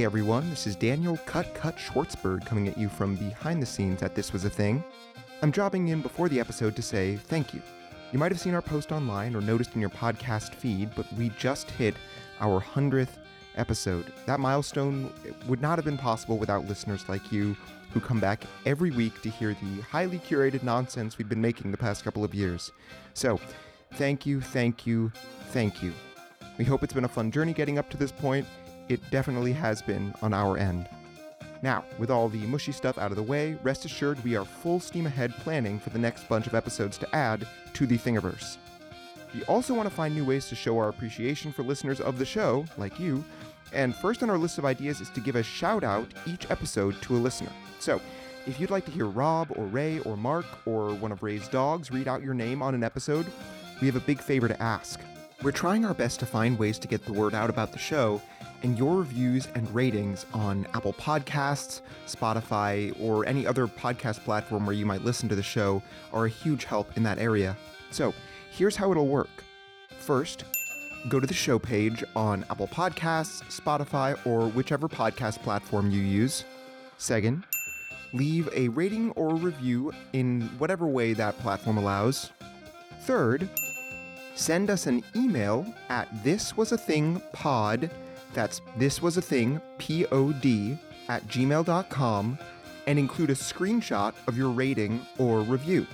Hey everyone, this is Daniel Cut Cut Schwartzberg coming at you from behind the scenes at This Was a Thing. I'm dropping in before the episode to say thank you. You might have seen our post online or noticed in your podcast feed, but we just hit our 100th episode. That milestone would not have been possible without listeners like you who come back every week to hear the highly curated nonsense we've been making the past couple of years. So, thank you, thank you, thank you. We hope it's been a fun journey getting up to this point. It definitely has been on our end. Now, with all the mushy stuff out of the way, rest assured we are full steam ahead planning for the next bunch of episodes to add to the Thingiverse. We also want to find new ways to show our appreciation for listeners of the show, like you, and first on our list of ideas is to give a shout out each episode to a listener. So, if you'd like to hear Rob or Ray or Mark or one of Ray's dogs read out your name on an episode, we have a big favor to ask. We're trying our best to find ways to get the word out about the show, and your reviews and ratings on Apple Podcasts, Spotify, or any other podcast platform where you might listen to the show are a huge help in that area. So, here's how it'll work. First, go to the show page on Apple Podcasts, Spotify, or whichever podcast platform you use. Second, leave a rating or review in whatever way that platform allows. Third, send us an email at thiswasathingpod, that's thiswasathing, P-O-D, at gmail.com, and include a screenshot of your rating or review.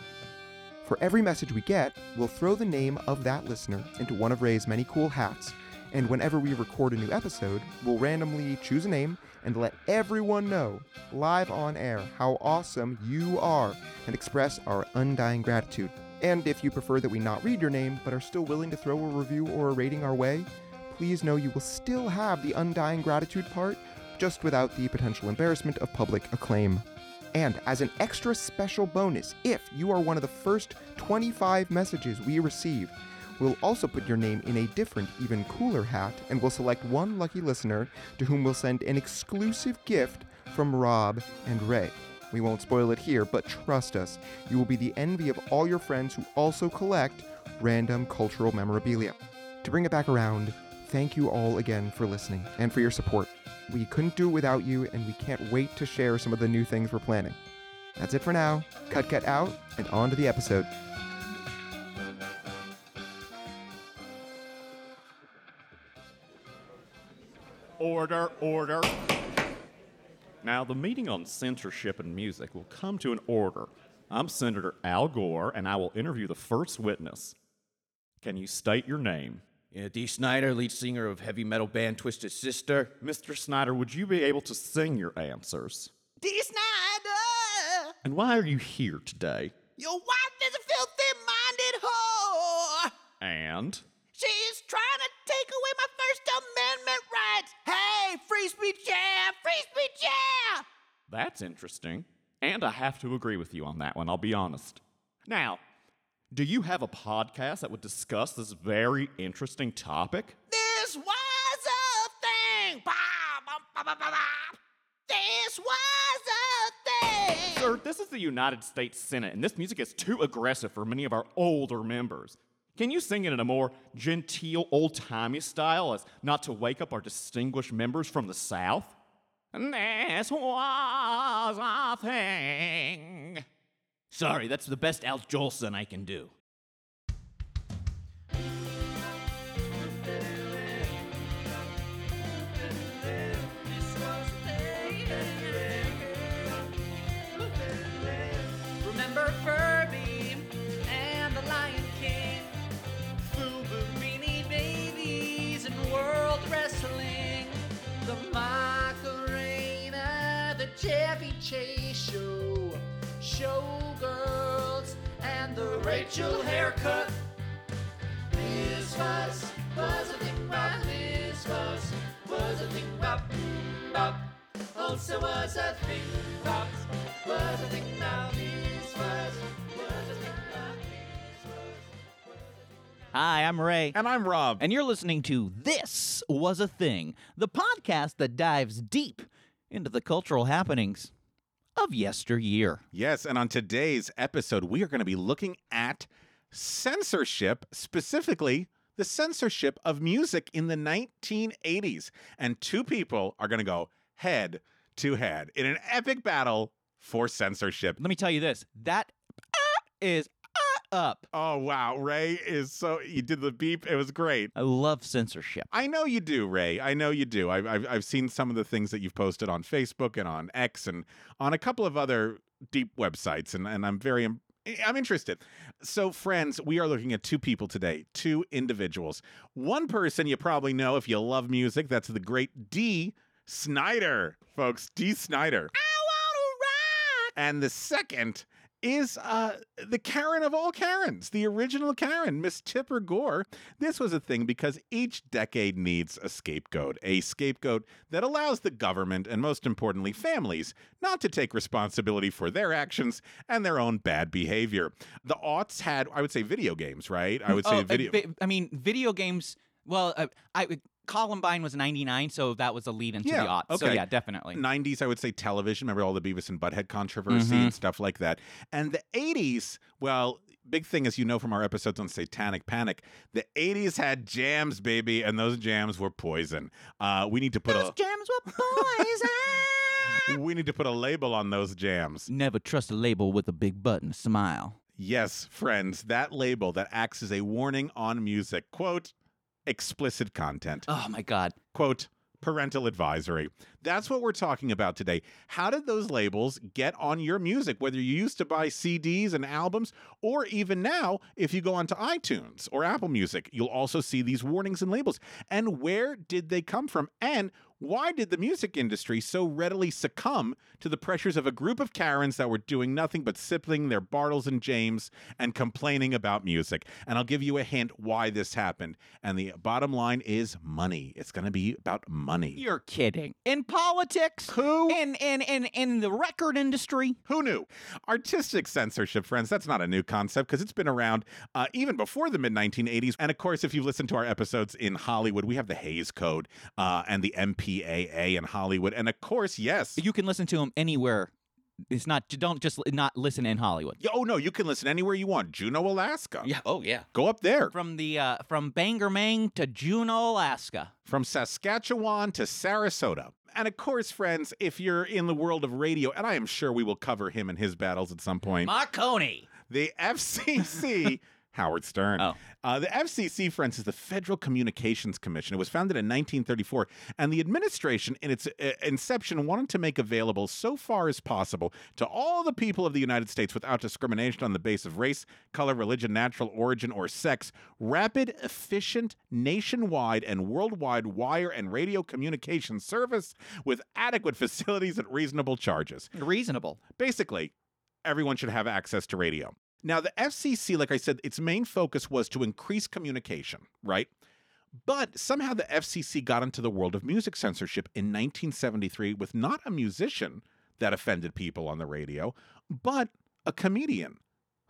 For every message we get, we'll throw the name of that listener into one of Ray's many cool hats, and whenever we record a new episode, we'll randomly choose a name and let everyone know, live on air, how awesome you are and express our undying gratitude. And if you prefer that we not read your name but are still willing to throw a review or a rating our way, please know you will still have the undying gratitude part, just without the potential embarrassment of public acclaim. And as an extra special bonus, if you are one of the first 25 messages we receive, we'll also put your name in a different, even cooler hat, and we'll select one lucky listener to whom we'll send an exclusive gift from Rob and Ray. We won't spoil it here, but trust us, you will be the envy of all your friends who also collect random cultural memorabilia. To bring it back around, thank you all again for listening and for your support. We couldn't do it without you, and we can't wait to share some of the new things we're planning. That's it for now. Cut, cut out, and on to the episode. Order, order. Now, the meeting on censorship in music will come to an order. I'm Senator Al Gore, and I will interview the first witness. Can you state your name? Yeah, Dee Snider, lead singer of heavy metal band Twisted Sister. Mr. Snider, would you be able to sing your answers? Dee Snider! And why are you here today? Your wife is a filthy minded whore! And? That's interesting. And I have to agree with you on that one, I'll be honest. Now, do you have a podcast that would discuss this very interesting topic? This was a thing! Bah, bah, bah. This was a thing! Sir, this is the United States Senate, and this music is too aggressive for many of our older members. Can you sing it in a more genteel, old timey style as not to wake up our distinguished members from the South? This was a thing. Sorry, that's the best Al Jolson I can do. Rachel haircut. This was was a thing bop. This was was a thing bop. Bop. Also was a thing bop. Was a thing bop. This was was a thing bop. This was was a thing bop. Hi, I'm Ray. And I'm Rob. And you're listening to This Was a Thing, the podcast that dives deep into the cultural happenings of yesteryear. yes, and on today's episode, we are going to be looking at censorship, specifically the censorship of music in the 1980s. And two people are going to go head to head in an epic battle for censorship. Let me tell you this. That is up. Oh wow, Ray is so you did the beep. It was great. I love censorship. I know you do, Ray. I know you do. I've, I've I've seen some of the things that you've posted on Facebook and on X and on a couple of other deep websites, and and I'm very im- I'm interested. So, friends, we are looking at two people today, two individuals. One person you probably know if you love music. That's the great Dee Snider, folks. Dee Snider. And the second is uh, the Karen of all Karens, the original Karen, Miss Tipper Gore. This was a thing because each decade needs a scapegoat, a scapegoat that allows the government and, most importantly, families not to take responsibility for their actions and their own bad behavior. The aughts had, I would say, video games, right? I would say Oh, video. vi- I mean, video games. Well, uh, I Columbine was '99, so that was a lead into Yeah, the aughts. So okay. yeah, definitely. 90s, I would say television. Remember all the Beavis and Butthead controversy Mhm. and stuff like that. And the 80s, well, big thing, as you know from our episodes on Satanic Panic, the 80s had jams, baby, and those jams were poison. Uh, we need to put Those jams were poison. a we need to put a label on those jams. Never trust a label with a big button smile. Yes, friends, that label that acts as a warning on music. Quote, explicit content. Oh my God. quote parental advisory that's what we're talking about today how did those labels get on your music whether you used to buy cds and albums or even now if you go onto itunes or apple music you'll also see these warnings and labels and where did they come from and why did the music industry so readily succumb to the pressures of a group of Karens that were doing nothing but sipping their Bartles and Jaymes and complaining about music? And I'll give you a hint why this happened. And the bottom line is money. It's going to be about money. You're kidding. In politics? Who? In in in in the record industry? Who knew? Artistic censorship, friends, that's not a new concept because it's been around uh, even before the mid 1980s. And of course, if you've listened to our episodes in Hollywood, we have the Hays Code uh, and the MPAA in Hollywood. And of course, yes. You can listen to them anywhere. It's not. Don't just not listen in Hollywood. Oh, no, you can listen anywhere you want. Juneau, Alaska. Yeah. Oh yeah. Go up there. From the uh, from Bangor, Maine to Juneau, Alaska. From Saskatchewan to Sarasota. And of course, friends, if you're in the world of radio, and I am sure we will cover him and his battles at some point, Marconi. the FCC. Howard Stern. Oh. Uh, the FCC, friends, is the Federal Communications Commission. It was founded in 1934, and the administration, in its uh, inception, wanted to make available so far as possible to all the people of the United States without discrimination on the basis of race, color, religion, natural origin, or sex, rapid, efficient, nationwide, and worldwide wire and radio communication service with adequate facilities at reasonable charges. Reasonable. Basically, everyone should have access to radio. Now, the FCC, like I said, its main focus was to increase communication, right? But somehow the FCC got into the world of music censorship in 1973 with not a musician that offended people on the radio, but a comedian.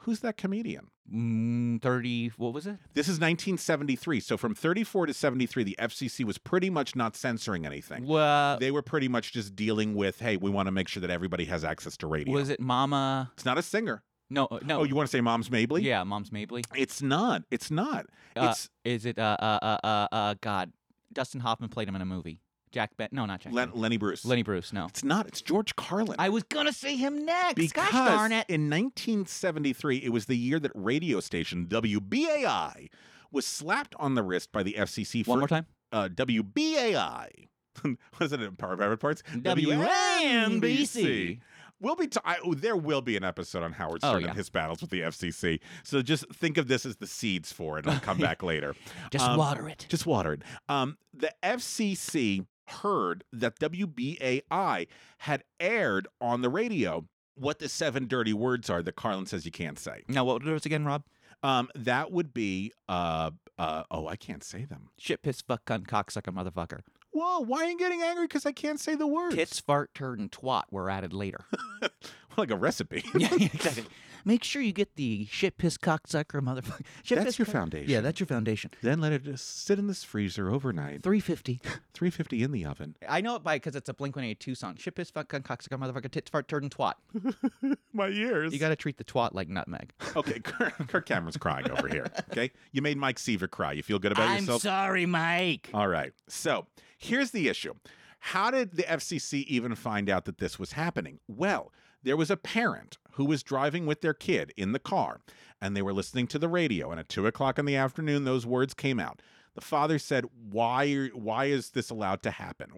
Who's that comedian? Mm, Thirty. What was it? This is 1973. So from 34 to 73, the FCC was pretty much not censoring anything. Well, They were pretty much just dealing with, hey, we want to make sure that everybody has access to radio. was it Mama? It's not a singer. No, uh, no. Oh, you want to say Moms Mabley? yeah, Moms Mabley. It's not. It's not. Uh, It's Is it? Uh, uh, uh, uh, uh, God. Dustin Hoffman played him in a movie. Jack Ben. No, not Jack. Len- Ben. Lenny Bruce. Lenny Bruce. No. It's not. It's George Carlin. I was gonna say him next. because Gosh darn it. in 1973, it was the year that radio station WBAI was slapped on the wrist by the FCC for One more time. Uh, WBAI. what is it in Power Private Parts? WNBC. We'll be. T- I, oh, there will be an episode on Howard Oh, Stern yeah. and his battles with the FCC. So just think of this as the seeds for it. I'll come back later. Just Um, water it. Just water it. Um, the FCC heard that WBAI had aired on the radio what the seven dirty words are that Carlin says you can't say. Now, what was it again, Rob? Um, that would be uh, uh, oh, I can't say them. Shit, piss, fuck, cunt, cocksucker, motherfucker. Whoa, why are you getting angry? Because I can't say the words. Tits, fart, turd, and twat were added later. like a recipe. yeah, yeah, exactly. Make sure you get the shit, piss, cocksucker, motherfucker. Shit, That's piss, your cunt- foundation. Yeah, that's your foundation. then let it just sit in this freezer overnight. 350. 350 in the oven. I know it by because it's a Blink 182 song. Shit, piss, fuck, cunt, cocksucker, motherfucker, tits, fart, turd, and twat. My ears. You got to treat the twat like nutmeg. Okay, Kirk, Kirk Cameron's crying over here. Okay, you made Mike Seaver cry. You feel good about yourself? I'm sorry, Mike. All right. So here's the issue. How did the FCC even find out that this was happening? Well, there was a parent who was driving with their kid in the car, and they were listening to the radio. And at two o'clock in the afternoon, those words came out. The father said, "Why? Why is this allowed to happen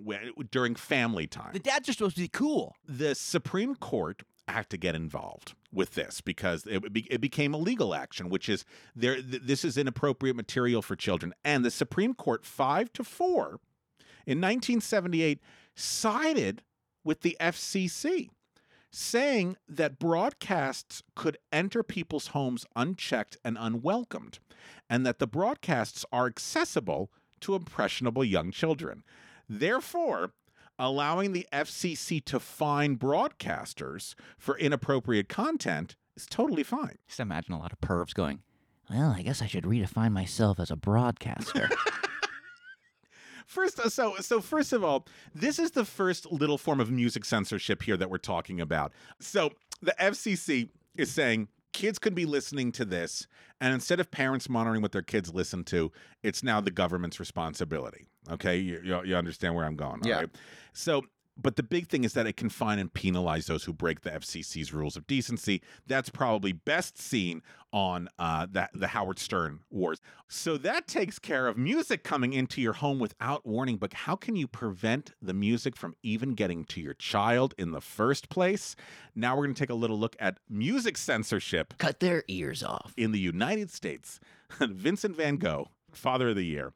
during family time?" The dads are supposed to be cool. the Supreme Court had to get involved with this because it, be, it became a legal action, which is there. Th- this is inappropriate material for children, and the Supreme Court, five to four, in 1978, sided with the FCC, saying that broadcasts could enter people's homes unchecked and unwelcomed, and that the broadcasts are accessible to impressionable young children. Therefore, allowing the FCC to fine broadcasters for inappropriate content is totally fine. Just imagine a lot of pervs going, well, I guess I should redefine myself as a broadcaster. First, uh, so so first of all, this is the first little form of music censorship here that we're talking about. So the FCC is saying kids could be listening to this, and instead of parents monitoring what their kids listen to, it's now the government's responsibility. Okay, you, you, you understand where I'm going? all Yeah. right? So. But the big thing is that it can fine and penalize those who break the FCC's rules of decency. That's probably best seen on uh, the, the Howard Stern wars. So that takes care of music coming into your home without warning. But how can you prevent the music from even getting to your child in the first place? Now we're going to take a little look at music censorship Cut their ears off. in the United States. Vincent van Gogh, Father of the Year.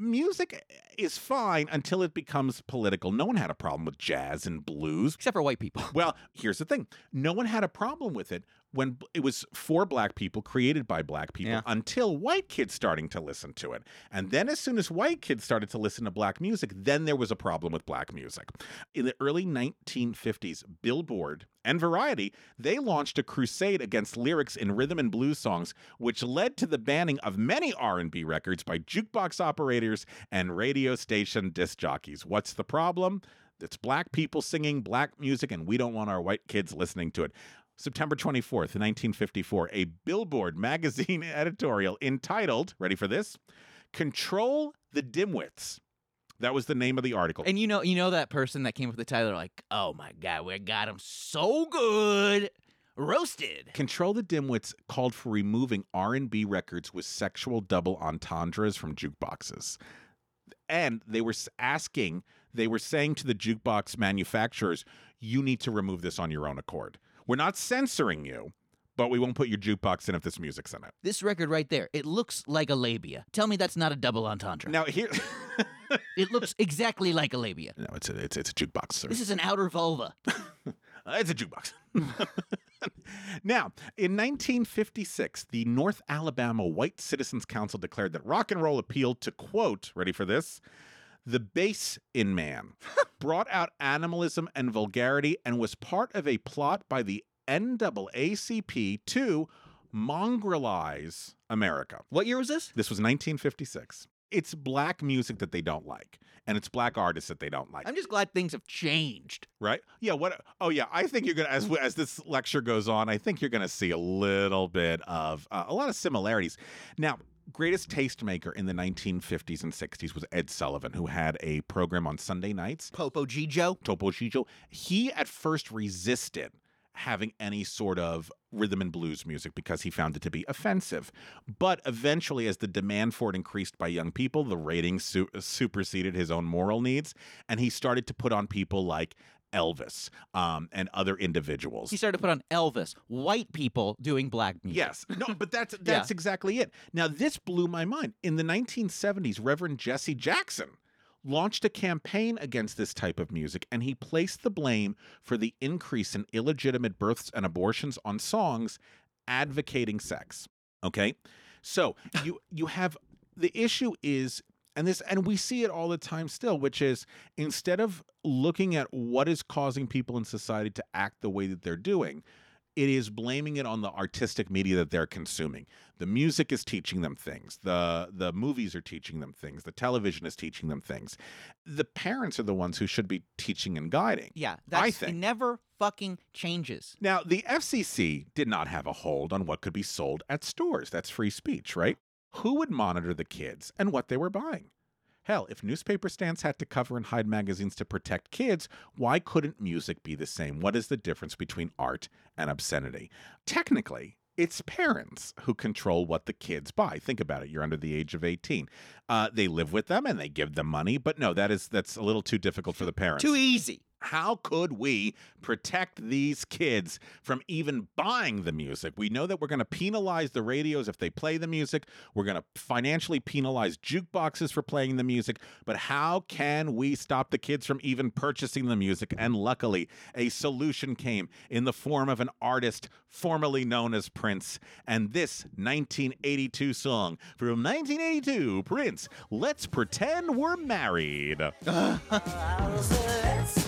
Music is fine until it becomes political. No one had a problem with jazz and blues. Except for white people. Well, here's the thing no one had a problem with it when it was for black people, created by black people, Yeah. until white kids starting to listen to it. And then, as soon as white kids started to listen to black music, then there was a problem with black music. In the early 1950s, Billboard and Variety, they launched a crusade against lyrics in rhythm and blues songs, which led to the banning of many R&B records by jukebox operators and radio station disc jockeys. What's the problem? It's black people singing black music, and we don't want our white kids listening to it. September 24th, 1954, a Billboard magazine editorial entitled, ready for this? Control the Dimwits. That was the name of the article. And you know, you know that person that came up with the title, like, oh my god, we got him so good, roasted. Control the Dimwits called for removing R&B records with sexual double entendres from jukeboxes. And they were asking, they were saying to the jukebox manufacturers, you need to remove this on your own accord. We're not censoring you, but we won't put your jukebox in if this music's in it. This record right there, it looks like a labia. Tell me that's not a double entendre. Now here It looks exactly like a labia. No, it's a it's it's a jukebox, sir. This is an outer vulva. Uh, it's a jukebox. now, in 1956, the North Alabama White Citizens Council declared that rock and roll appealed to, quote, ready for this? The base in man, brought out animalism and vulgarity, and was part of a plot by the NAACP to mongrelize America. What year was this? This was 1956. It's black music that they don't like, and it's black artists that they don't like I'm just glad things have changed. right? Yeah. What? Oh, yeah. I think you're gonna as as this lecture goes on, I think you're gonna see a little bit of uh, a lot of similarities. Now, greatest tastemaker in the 1950s and 60s was Ed Sullivan, who had a program on Sunday nights, Popo Gijo. Topo Chicho. He at first resisted having any sort of rhythm and blues music because he found it to be offensive. But eventually, as the demand for it increased by young people, the ratings su- superseded his own moral needs, and he started to put on people like Elvis um, and other individuals. He started to put on Elvis, white people doing black music. Yes. No, but that's that's exactly it. Now this blew my mind. In the 1970s, Reverend Jesse Jackson launched a campaign against this type of music and he placed the blame for the increase in illegitimate births and abortions on songs advocating sex. Okay? So, you you have the issue is and this and we see it all the time still which is instead of looking at what is causing people in society to act the way that they're doing it is blaming it on the artistic media that they're consuming. The music is teaching them things. The the movies are teaching them things. The television is teaching them things. The parents are the ones who should be teaching and guiding. Yeah, that's, I it think. never fucking changes. Now, the FCC did not have a hold on what could be sold at stores. That's free speech, right? Who would monitor the kids and what they were buying? Hell, if newspaper stands had to cover and hide magazines to protect kids, why couldn't music be the same? What is the difference between art and obscenity? Technically, it's parents who control what the kids buy. Think about it. You're under the age of 18. Uh, they live with them and they give them money, but no, that is that's a little too difficult for the parents. Too easy. How could we protect these kids from even buying the music? We know that we're going to penalize the radios if they play the music. We're going to financially penalize jukeboxes for playing the music. But how can we stop the kids from even purchasing the music? And luckily, a solution came in the form of an artist formerly known as Prince. And this 1982 song from 1982, Prince, Let's Pretend We're Married.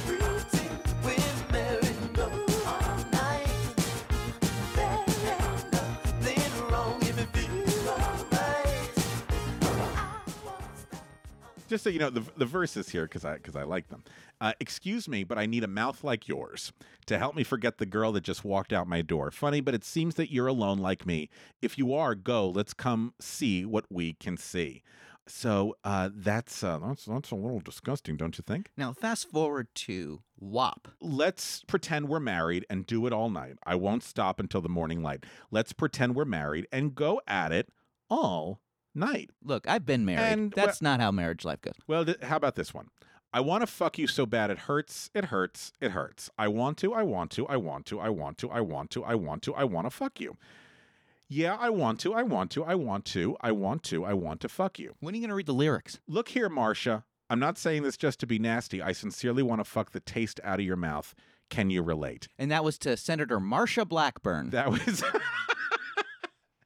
just so you know the, the verses here because i because i like them. Uh, excuse me but i need a mouth like yours to help me forget the girl that just walked out my door. Funny but it seems that you're alone like me. If you are go. Let's come see what we can see. So uh, that's uh, that's that's a little disgusting don't you think? Now, fast forward to WAP. let's pretend we're married and do it all night. I won't stop until the morning light. Let's pretend we're married and go at it all night Look, I've been married. And, That's not how marriage life goes. Well, th- how about this one? I want to fuck you so bad it hurts, it hurts, it hurts. I want to, I want to, I want to, I want to, I want to, I want to, I want to fuck you. Yeah, I want to, I want to, I want to, I want to, I want to fuck you. When are you going to read the lyrics? Look here, Marcia. I'm not saying this just to be nasty. I sincerely want to fuck the taste out of your mouth. Can you relate? And that was to Senator Marsha Blackburn. That was.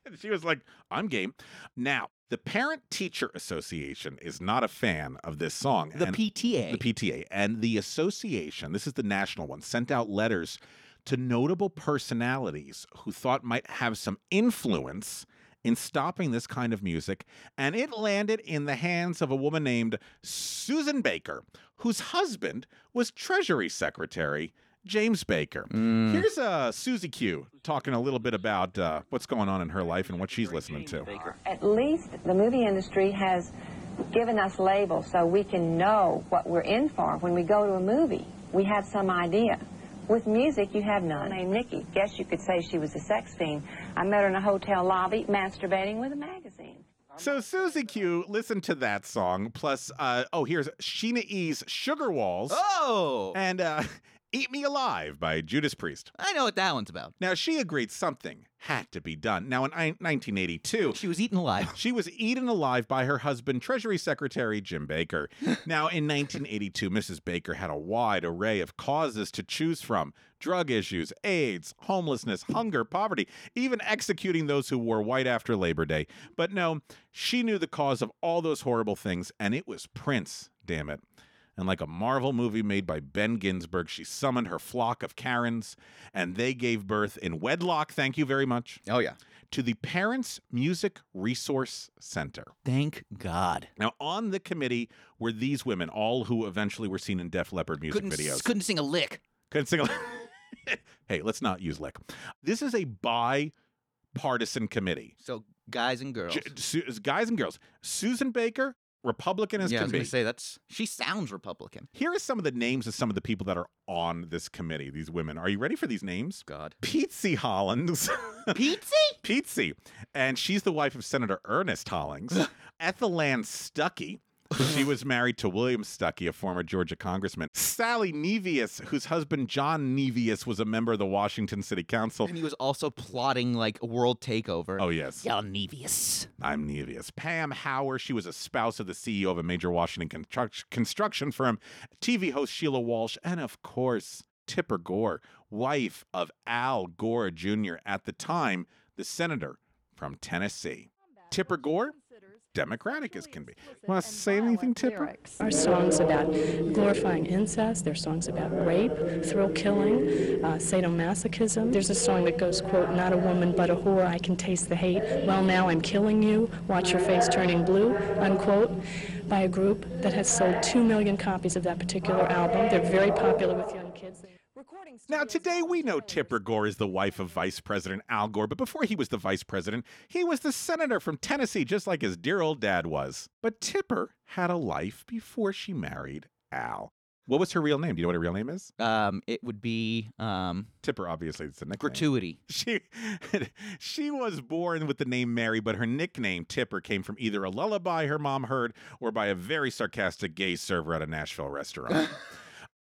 she was like, I'm game. Now, the Parent Teacher Association is not a fan of this song. the and- PTA. the PTA and the association, this is the national one, sent out letters to notable personalities who thought might have some influence in stopping this kind of music, and it landed in the hands of a woman named Susan Baker, whose husband was Treasury Secretary James Baker. Here's uh, Susie Q talking a little bit about uh, what's going on in her life and what she's listening to. At least the movie industry has given us labels so we can know what we're in for when we go to a movie. We have some idea. With music, you have none. Named Nikki. Guess you could say she was a sex fiend. I met her in a hotel lobby masturbating with a magazine. So Susie Q, listen to that song. Plus, uh, oh, here's Sheena E's Sugar Walls oh! and uh, Eat Me Alive by Judas Priest. I know what that one's about. Now, she agreed something had to be done. Now, in 1982, She was eaten alive. she was eaten alive by her husband, Treasury Secretary Jim Baker. now, in 1982, Mrs. Baker had a wide array of causes to choose from drug issues, AIDS, homelessness, hunger, poverty, even executing those who wore white after Labor Day. But no, she knew the cause of all those horrible things, and it was Prince, damn it. And like a Marvel movie made by Ben Ginsberg, she summoned her flock of Karens, and they gave birth in wedlock, thank you very much, Oh yeah. to the Parents Music Resource Center. Thank God. Now, on the committee were these women, all who eventually were seen in Def Leppard music Couldn't, videos. couldn't sing a lick. Couldn't sing a lick. Hey, let's not use lick. This is a bipartisan committee. So, guys and girls. Guys and girls. Susan Baker, Republican as yeah, I was be. say that's. She sounds Republican. Here are some of the names of some of the people that are on this committee, these women. Are you ready for these names? God. Pete Hollins. Pizza? Pete And she's the wife of Senator Ernest Hollings. Ethel Ann Stuckey. She was married to William Stuckey, a former Georgia congressman. Sally Nevius, whose husband John Nevius was a member of the Washington City Council. And he was also plotting like a world takeover. Oh, yes. Y'all Nevius. I'm Nevius. Pam Howar, she was a spouse of the CEO of a major Washington construct- construction firm. TV host Sheila Walsh, and of course, Tipper Gore, wife of Al Gore Jr., at the time, the senator from Tennessee. Tipper Gore, Democratic as can be. Want to say anything, Tipper? Our songs about glorifying incest. There's songs about rape, thrill killing, uh, sadomasochism. There's a song that goes, quote, not a woman but a whore, I can taste the hate. Well, now I'm killing you. Watch your face turning blue, unquote, by a group that has sold two million copies of that particular album. They're very popular with young kids. Recording Now, today we know Tipper Gore is the wife of Vice President Al Gore, but before he was the vice president, he was the senator from Tennessee, just like his dear old dad was. But Tipper had a life before she married Al. What was her real name? Do you know what her real name is? Um, it would be um Tipper, obviously, it's a nickname. gratuity. She she was born with the name Mary, but her nickname Tipper came from either a lullaby her mom heard or by a very sarcastic gay server at a Nashville restaurant.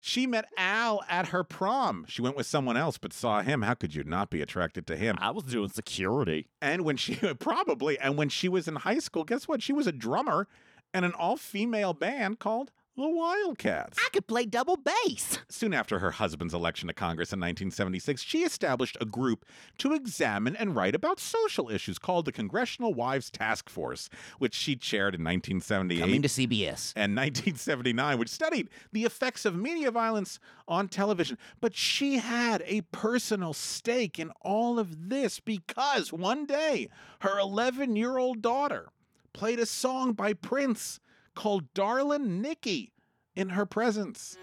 she met Al at her prom. She went with someone else, but saw him. How could you not be attracted to him? I was doing security. And when she probably and when she was in high school, guess what? She was a drummer in an all-female band called the Wildcats. I could play double bass. Soon after her husband's election to Congress in 1976, she established a group to examine and write about social issues called the Congressional Wives Task Force, which she chaired in 1978 Coming to CBS. and 1979, which studied the effects of media violence on television. But she had a personal stake in all of this because one day her 11 year old daughter played a song by Prince called Darlin' Nikki in her presence.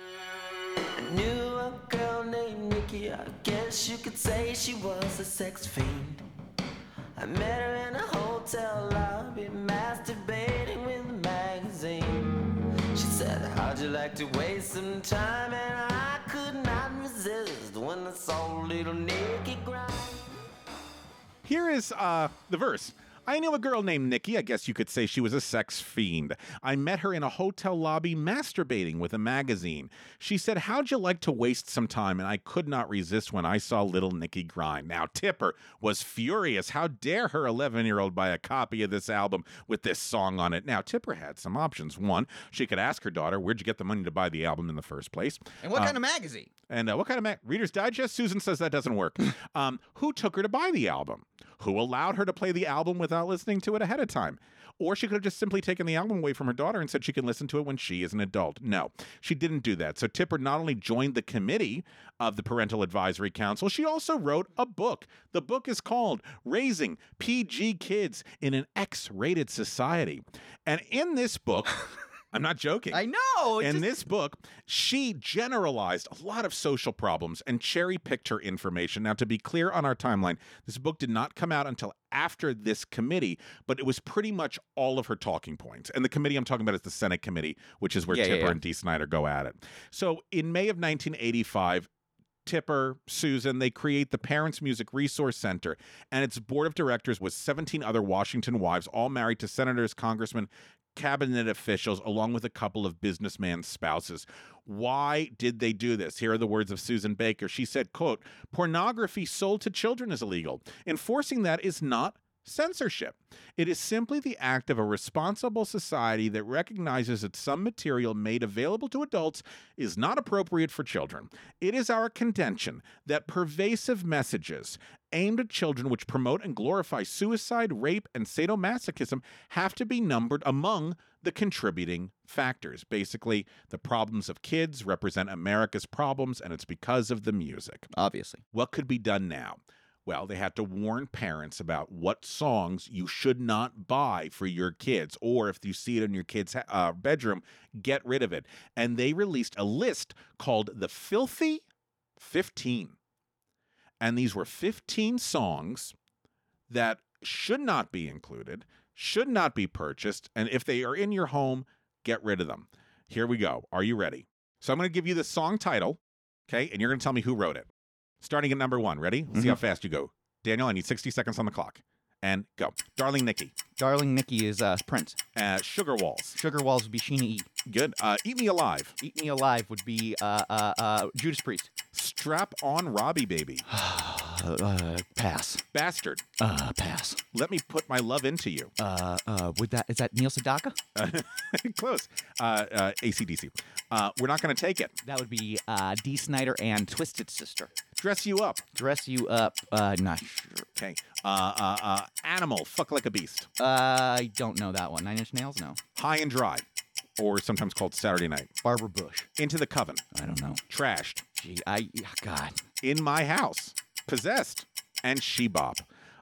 Knew a girl named Nikki, I guess you could say she was a sex fiend. I met her in a hotel lobby, masturbating with a magazine. She said, How'd you like to waste some time? And I could not resist when I saw little Nikki grind. Here is uh, the verse. I knew a girl named Nikki. I guess you could say she was a sex fiend. I met her in a hotel lobby masturbating with a magazine. She said, How'd you like to waste some time? And I could not resist when I saw little Nikki grind. Now, Tipper was furious. How dare her 11 year old buy a copy of this album with this song on it? Now, Tipper had some options. One, she could ask her daughter, Where'd you get the money to buy the album in the first place? And what Uh, kind of magazine? and uh, what kind of Reader's Digest? Susan says that doesn't work. um, who took her to buy the album? Who allowed her to play the album without listening to it ahead of time? Or she could have just simply taken the album away from her daughter and said she can listen to it when she is an adult. No, she didn't do that. So Tipper not only joined the committee of the Parental Advisory Council, she also wrote a book. The book is called Raising PG Kids in an X Rated Society. And in this book, I'm not joking. I know. In just- this book, she generalized a lot of social problems and cherry picked her information. Now, to be clear on our timeline, this book did not come out until after this committee, but it was pretty much all of her talking points. And the committee I'm talking about is the Senate committee, which is where Yeah, yeah, Tipper yeah. and Dee Snider go at it. So in May of 1985, Tipper, Susan, they create the Parents Music Resource Center, and its board of directors was 17 other Washington wives, all married to senators, congressmen, cabinet officials, along with a couple of businessman spouses. Why did they do this? Here are the words of Susan Baker. She said, quote, pornography sold to children is illegal. Enforcing that is not censorship. It is simply the act of a responsible society that recognizes that some material made available to adults is not appropriate for children. It is our contention that pervasive messages aimed at children which promote and glorify suicide, rape, and sadomasochism have to be numbered among the contributing factors. Basically, the problems of kids represent America's problems, and it's because of the music. Obviously. What could be done now? Well, they had to warn parents about what songs you should not buy for your kids, or if you see it in your kid's uh, bedroom, get rid of it. And they released a list called the Filthy 15. And these were 15 songs that should not be included, should not be purchased, and if they are in your home, get rid of them. Here we go. Are you ready? So I'm going to give you the song title, okay, and you're going to tell me who wrote it. Starting at number one. Ready? Let's see how mm-hmm. fast you go. Daniel, I need 60 seconds on the clock. And go. Darling Nikki. Darling Nikki is uh, Prince. Uh, Sugar Walls. Sugar Walls would be Sheena E. Good. Uh, Eat Me Alive. Eat Me Alive would be uh, uh, uh, Judas Priest. Strap on Robbie Baby. Uh, uh, pass. Bastard. Uh, pass. Let me put my love into you. Uh, uh, would that is that Neil Sedaka? Close. Uh, uh, ACDC. Uh, we're not going to take it. That would be uh, Dee Snider and Twisted Sister. Dress you up. Dress you up. Uh, not sure. Okay. Uh, uh, uh, animal. Fuck like a beast. Uh, Uh, I don't know that one. Nine Inch Nails, no. High and dry. Or sometimes called Saturday night. Barbara Bush. Into the coven. I don't know. Trashed. Gee, I God. In my house. Possessed. And she bop.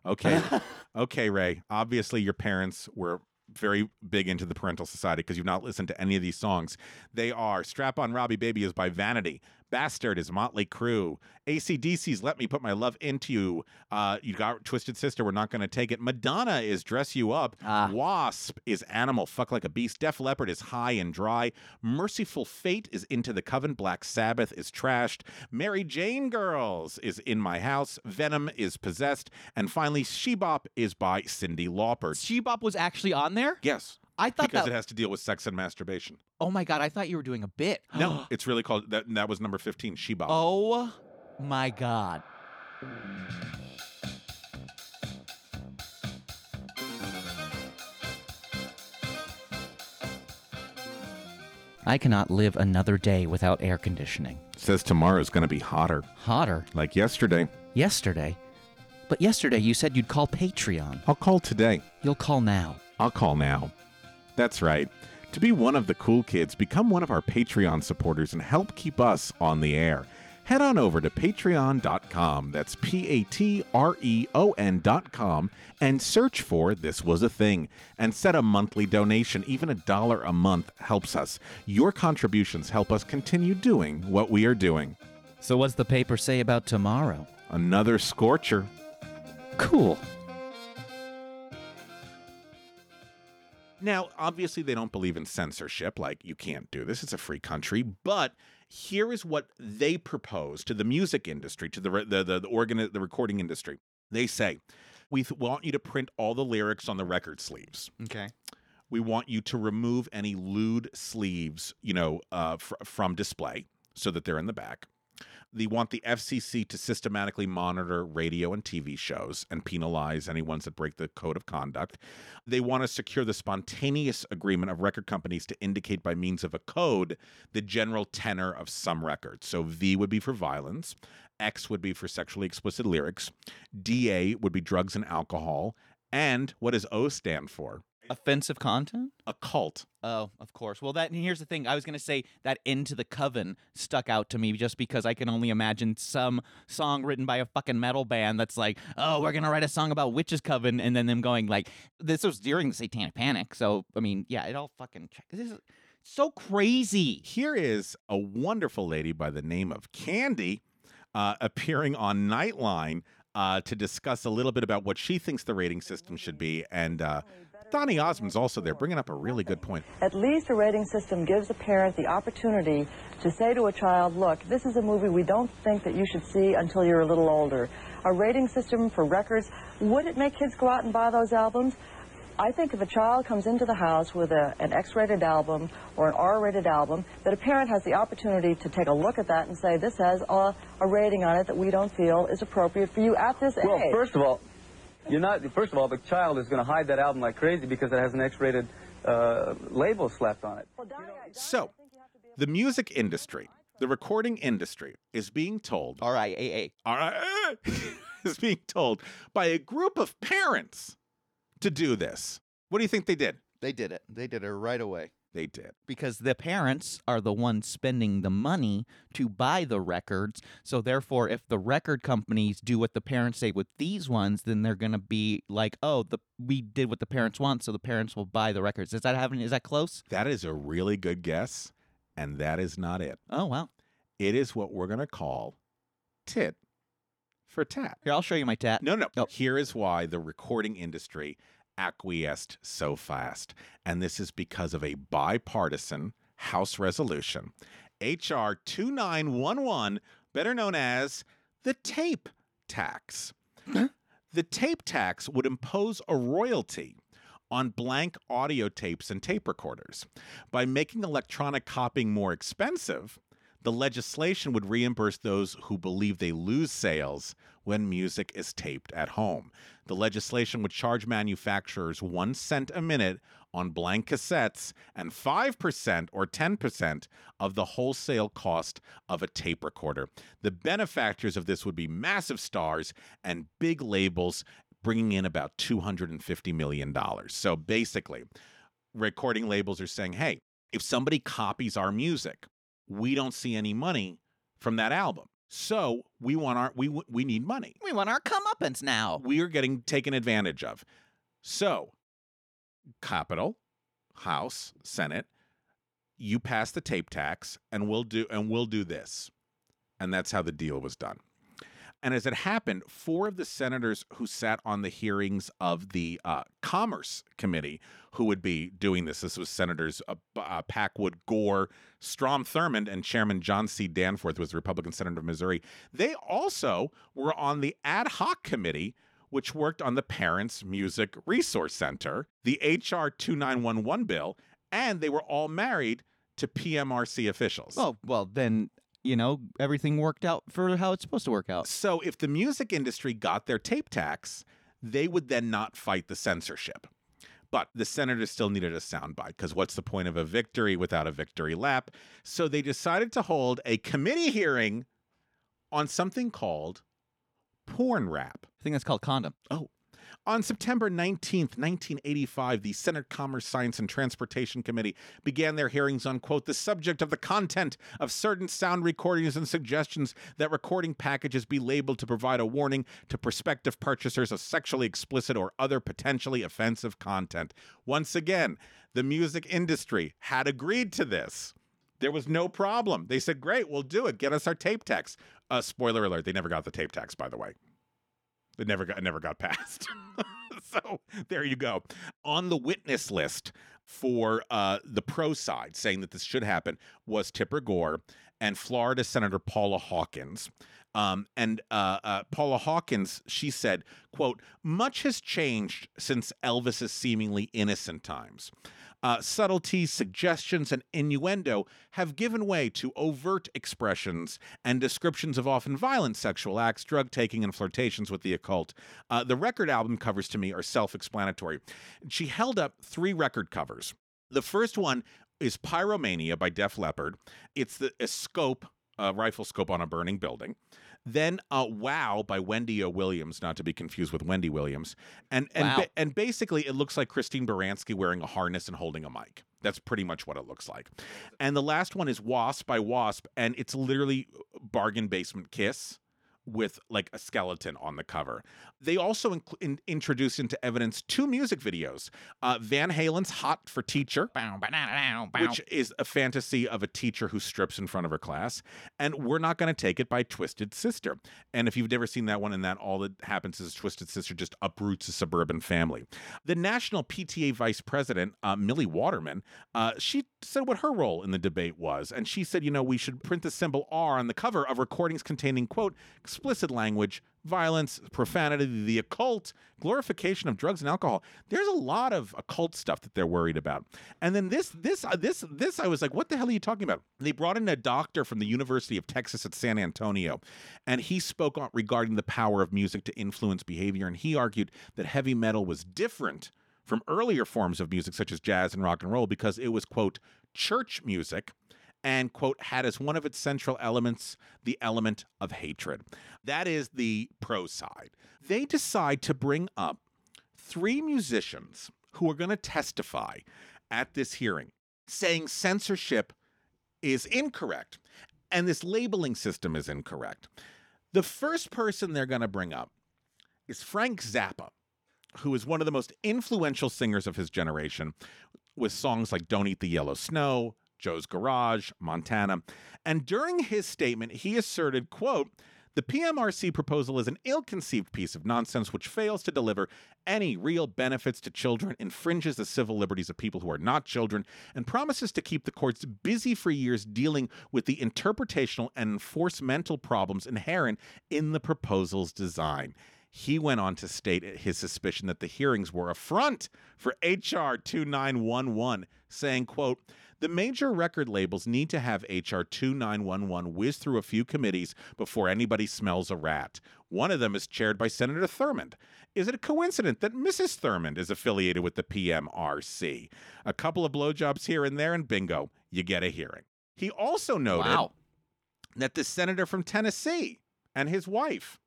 Okay. okay, Ray. Obviously, your parents were very big into the parental society because you've not listened to any of these songs. They are Strap on Robbie Baby is by Vanity, Bastard is Motley Crue. ACDC's Let Me Put My Love Into You. Uh, you got Twisted Sister, we're not going to take it. Madonna is Dress You Up. Ah. Wasp is Animal, Fuck Like a Beast. Def Leppard is High and Dry. Mercyful Fate is Into the Coven. Black Sabbath is Trashed. Mary Jane Girls is In My House. Venom is Possessed. And finally, Shebop is by Cyndi Lauper. Shebop was actually on there? Yes. I thought because that. it has to deal with sex and masturbation. oh my god, I thought you were doing a bit. No, it's really called that. That was number fifteen. Shebop. Oh my god. I cannot live another day without air conditioning. says tomorrow's going to be hotter, Hotter. like yesterday. Yesterday. But yesterday you said you'd call Patreon. I'll call today. You'll call now. I'll call now. That's right. To be one of the cool kids, become one of our Patreon supporters and help keep us on the air. Head on over to patreon.com, that's P A T R E O N.com, and search for This Was a Thing and set a monthly donation. Even a dollar a month helps us. Your contributions help us continue doing what we are doing. So what's the paper say about tomorrow? Another scorcher. Cool. Now, obviously, they don't believe in censorship, like you can't do this. It's a free country. But here is what they propose to the music industry, to the the the, the organ the recording industry. They say, we th- want you to print all the lyrics on the record sleeves. Okay. We want you to remove any lewd sleeves, you know, uh, fr- from display so that they're in the back. They want the FCC to systematically monitor radio and TV shows and penalize any ones that break the code of conduct. They want to secure the spontaneous agreement of record companies to indicate by means of a code the general tenor of some records. So V would be for violence, X would be for sexually explicit lyrics, DA would be drugs and alcohol, and what does O stand for? Offensive content? Occult. Oh, of course. Well, that and here's the thing. I was gonna say that "Into the Coven" stuck out to me just because I can only imagine some song written by a fucking metal band that's like, "Oh, we're gonna write a song about witches' coven," and then them going like, "This was during the Satanic Panic." So, I mean, yeah, it all fucking check. This is so crazy. Here is a wonderful lady by the name of Candy uh, appearing on Nightline uh, to discuss a little bit about what she thinks the rating system should be. And uh, Donny Osmond's also there, bringing up a really good point. At least a rating system gives a parent the opportunity to say to a child, look, this is a movie we don't think that you should see until you're a little older. A rating system for records, would it make kids go out and buy those albums? I think if a child comes into the house with a, an X-rated album or an R-rated album, that a parent has the opportunity to take a look at that and say, this has a, a rating on it that we don't feel is appropriate for you at this age. Well, age. first of all, you're not. First of all, the child is going to hide that album like crazy because it has an X-rated uh, label slapped on it. So, the music industry, the recording industry, is being told. All right, AA. All right, is being told by a group of parents to do this. What do you think they did? They did it. They did it right away. They did. because the parents are the ones spending the money to buy the records. So therefore, if the record companies do what the parents say with these ones, then they're gonna be like, "Oh, the we did what the parents want, so the parents will buy the records." Is that happening? Is that close? That is a really good guess, and that is not it. Oh wow! It is what we're going to call tit for tat. Here, I'll show you my tat. No, no. Oh. Here is why the recording industry acquiesced so fast. And this is because of a bipartisan House resolution, H.R. 2911, better known as the tape tax. the tape tax would impose a royalty on blank audio tapes and tape recorders. By making electronic copying more expensive, the legislation would reimburse those who believe they lose sales when music is taped at home. The legislation would charge manufacturers one cent a minute on blank cassettes and 5% or 10% of the wholesale cost of a tape recorder. The benefactors of this would be massive stars and big labels bringing in about $250 million. So basically, recording labels are saying, hey, if somebody copies our music, we don't see any money from that album. So we want our we we need money. We want our comeuppance now. We are getting taken advantage of. So, Capitol, House, Senate, you pass the tape tax, and we'll do and we'll do this. And that's how the deal was done. And as it happened, four of the senators who sat on the hearings of the uh, Commerce Committee who would be doing this, this was Senators uh, uh, Packwood, Gore, Strom Thurmond, and Chairman John C. Danforth, was the Republican senator of Missouri. They also were on the ad hoc committee which worked on the Parents Music Resource Center, the HR 2911 bill, and they were all married to PMRC officials. Oh, well, then, you know, everything worked out for how it's supposed to work out. So if the music industry got their tape tax, they would then not fight the censorship. But the senators still needed a soundbite because what's the point of a victory without a victory lap? So they decided to hold a committee hearing on something called porn rap. I think that's called condom. Oh. On September 19, 1985, the Senate Commerce, Science, and Transportation Committee began their hearings on, quote, the subject of the content of certain sound recordings and suggestions that recording packages be labeled to provide a warning to prospective purchasers of sexually explicit or other potentially offensive content. Once again, the music industry had agreed to this. There was no problem. They said, great, we'll do it. Get us our tape tax. Uh, spoiler alert, they never got the tape tax, by the way. It never got never got passed. so there you go. On the witness list for uh, the pro side, saying that this should happen, was Tipper Gore and Florida Senator Paula Hawkins. Um, and uh, uh, Paula Hawkins, she said, "quote Much has changed since Elvis's seemingly innocent times." Uh, subtleties, suggestions, and innuendo have given way to overt expressions and descriptions of often violent sexual acts, drug taking, and flirtations with the occult. Uh, the record album covers to me are self explanatory. She held up three record covers. The first one is Pyromania by Def Leppard. It's the a scope, a rifle scope on a burning building. Then uh, Wow by Wendy O. Williams, not to be confused with Wendy Williams. And and, Wow. ba- and basically it looks like Christine Baranski wearing a harness and holding a mic. That's pretty much what it looks like. And the last one is Wasp by Wasp, and it's literally bargain basement kiss with like a skeleton on the cover. They also inc- in- introduced into evidence two music videos uh, Van Halen's Hot for Teacher, which is a fantasy of a teacher who strips in front of her class, and We're Not Gonna Take It by Twisted Sister. And if you've never seen that one, and that all that happens is Twisted Sister just uproots a suburban family. The national PTA vice president, uh, Millie Waterman, uh, she said what her role in the debate was. And she said, you know, we should print the symbol R on the cover of recordings containing, quote, explicit language, violence, profanity, the occult, glorification of drugs and alcohol. There's a lot of occult stuff that they're worried about. And then this, this, uh, this, this, I was like, what the hell are you talking about? They brought in a doctor from the University of Texas at San Antonio, and he spoke on regarding the power of music to influence behavior. And he argued that heavy metal was different from earlier forms of music such as jazz and rock and roll because it was quote church music and quote had as one of its central elements the element of hatred. That is the pro side. They decide to bring up three musicians who are going to testify at this hearing saying censorship is incorrect and this labeling system is incorrect. The first person they're going to bring up is Frank Zappa who is one of the most influential singers of his generation with songs like Don't Eat the Yellow Snow, Joe's Garage, Montana. And during his statement, he asserted, quote, the PMRC proposal is an ill-conceived piece of nonsense which fails to deliver any real benefits to children, infringes the civil liberties of people who are not children, and promises to keep the courts busy for years dealing with the interpretational and enforcemental problems inherent in the proposal's design. He went on to state his suspicion that the hearings were a front for HR 2911, saying, quote, the major record labels need to have HR 2911 whiz through a few committees before anybody smells a rat. One of them is chaired by Senator Thurmond. Is it a coincidence that Mrs. Thurmond is affiliated with the PMRC? A couple of blowjobs here and there, and bingo, you get a hearing. He also noted Wow. that the senator from Tennessee and his wife,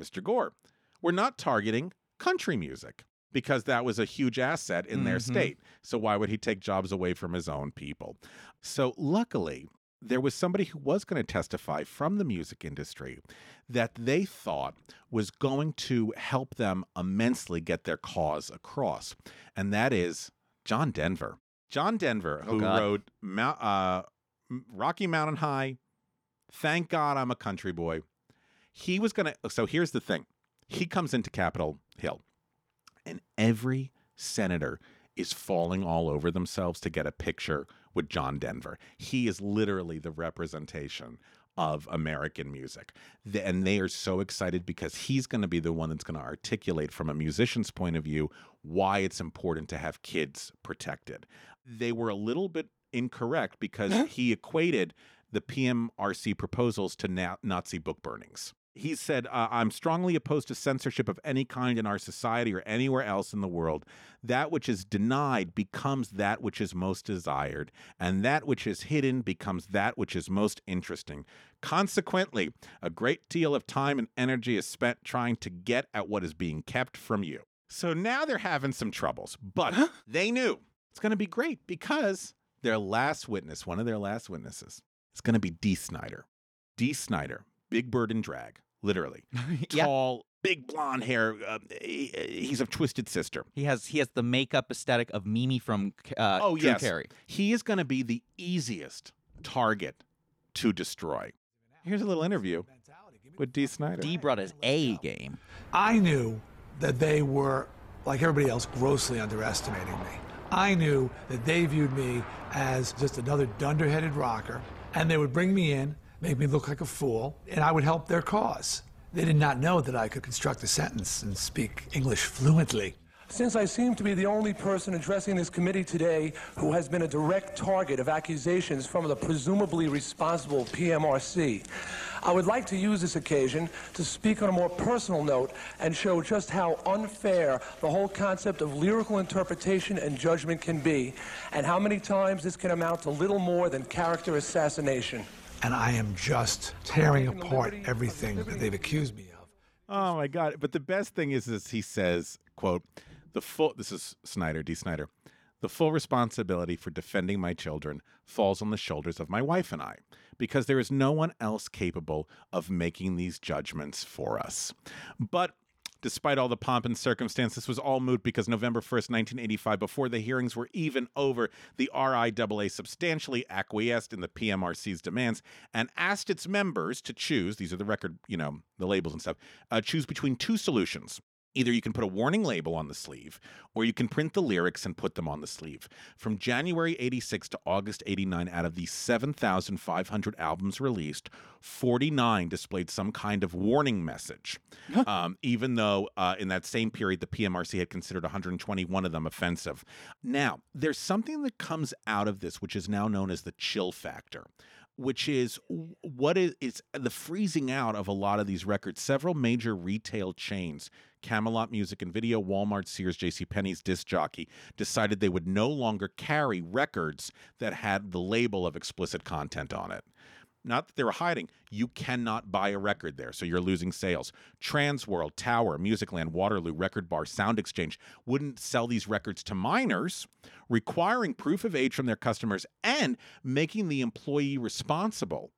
Mr. Gore, were not targeting country music because that was a huge asset in their Mhm. state. So why would he take jobs away from his own people? So luckily, there was somebody who was going to testify from the music industry that they thought was going to help them immensely get their cause across. And that is John Denver. John Denver, Oh, who wrote uh, Rocky Mountain High, Thank God I'm a country boy. He was going to. So here's the thing he comes into Capitol Hill, and every senator is falling all over themselves to get a picture with John Denver. He is literally the representation of American music. The- And they are so excited because he's going to be the one that's going to articulate from a musician's point of view why it's important to have kids protected. They were a little bit incorrect because he equated the PMRC proposals to na- Nazi book burnings. He said, uh, I'm strongly opposed to censorship of any kind in our society or anywhere else in the world. That which is denied becomes that which is most desired, and that which is hidden becomes that which is most interesting. Consequently, a great deal of time and energy is spent trying to get at what is being kept from you. So now they're having some troubles, but they knew it's going to be great because their last witness, one of their last witnesses, is going to be Dee Snider. Dee Snider, big bird in drag, literally. Yeah. Tall, big blonde hair. Uh, he- he's a twisted sister. He has he has the makeup aesthetic of Mimi from uh, oh, Drew yes. Carey. He is going to be the easiest target to destroy. Here's a little interview with Dee Snider. D brought his A game. I knew that they were, like everybody else, grossly underestimating me. I knew that they viewed me as just another dunderheaded rocker, and they would bring me in, make me look like a fool, and I would help their cause. They did not know that I could construct a sentence and speak English fluently. Since I seem to be the only person addressing this committee today who has been a direct target of accusations from the presumably responsible PMRC, I would like to use this occasion to speak on a more personal note and show just how unfair the whole concept of lyrical interpretation and judgment can be, and how many times this can amount to little more than character assassination. And I am just tearing apart everything that they've accused me of. Oh my god! But the best thing is, is he says, "quote the full." This is Snider, Dee Snider. The full responsibility for defending my children falls on the shoulders of my wife and I, because there is no one else capable of making these judgments for us. But Despite all the pomp and circumstance, this was all moot because November 1st, 1985, before the hearings were even over, the RIAA substantially acquiesced in the PMRC's demands and asked its members to choose these are the record, you know, the labels and stuff uh, choose between two solutions. Either you can put a warning label on the sleeve, or you can print the lyrics and put them on the sleeve. From January 86 to August 89, out of the 7,500 albums released, 49 displayed some kind of warning message. um, even though uh, in that same period, the PMRC had considered 121 of them offensive. Now, there's something that comes out of this, which is now known as the chill factor which is what is it's the freezing out of a lot of these records. Several major retail chains, Camelot Music and Video, Walmart, Sears, J.C. Penney's Disc Jockey, decided they would no longer carry records that had the label of explicit content on it. Not that they were hiding. You cannot buy a record there, so you're losing sales. Transworld, Tower, Musicland, Waterloo, Record Bar, Sound Exchange wouldn't sell these records to minors, requiring proof of age from their customers and making the employee responsible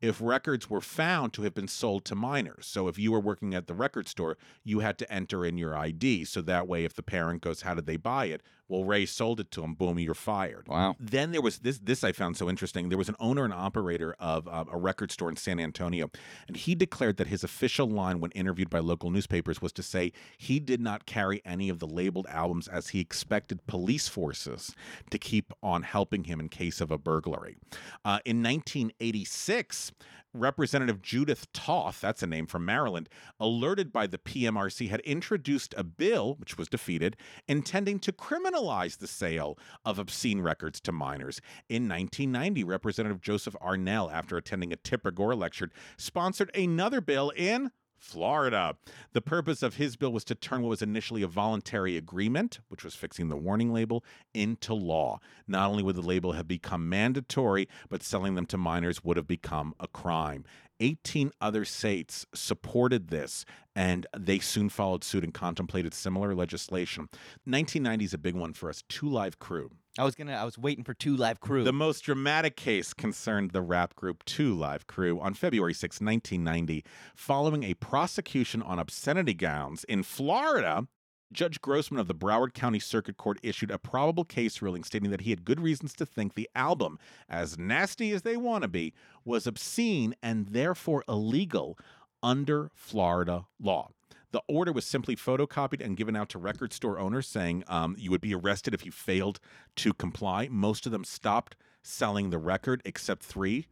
if records were found to have been sold to minors. So if you were working at the record store, you had to enter in your ID. So that way, if the parent goes, How did they buy it? Well, Ray sold it to him. Boom, you're fired. Wow. Then there was this. This I found so interesting. There was an owner and operator of uh, a record store in San Antonio, and he declared that his official line when interviewed by local newspapers was to say he did not carry any of the labeled albums as he expected police forces to keep on helping him in case of a burglary. Uh, in 1986. Representative Judith Toth, that's a name from Maryland, alerted by the PMRC, had introduced a bill, which was defeated, intending to criminalize the sale of obscene records to minors. In 1990, Representative Joseph Arnell, after attending a Tipper Gore lecture, sponsored another bill in Florida. The purpose of his bill was to turn what was initially a voluntary agreement, which was fixing the warning label, into law. Not only would the label have become mandatory, but selling them to minors would have become a crime. 18 other states supported this, and they soon followed suit and contemplated similar legislation. 1990 is a big one for us. Two Live Crew. I was gonna. I was waiting for Two Live Crew. The most dramatic case concerned the rap group Two Live Crew on February 6, 1990, following a prosecution on obscenity gowns in Florida. Judge Grossman of the Broward County Circuit Court issued a probable case ruling stating that he had good reasons to think the album, as nasty as they want to be, was obscene and therefore illegal under Florida law. The order was simply photocopied and given out to record store owners, saying um, you would be arrested if you failed to comply. Most of them stopped selling the record, except three,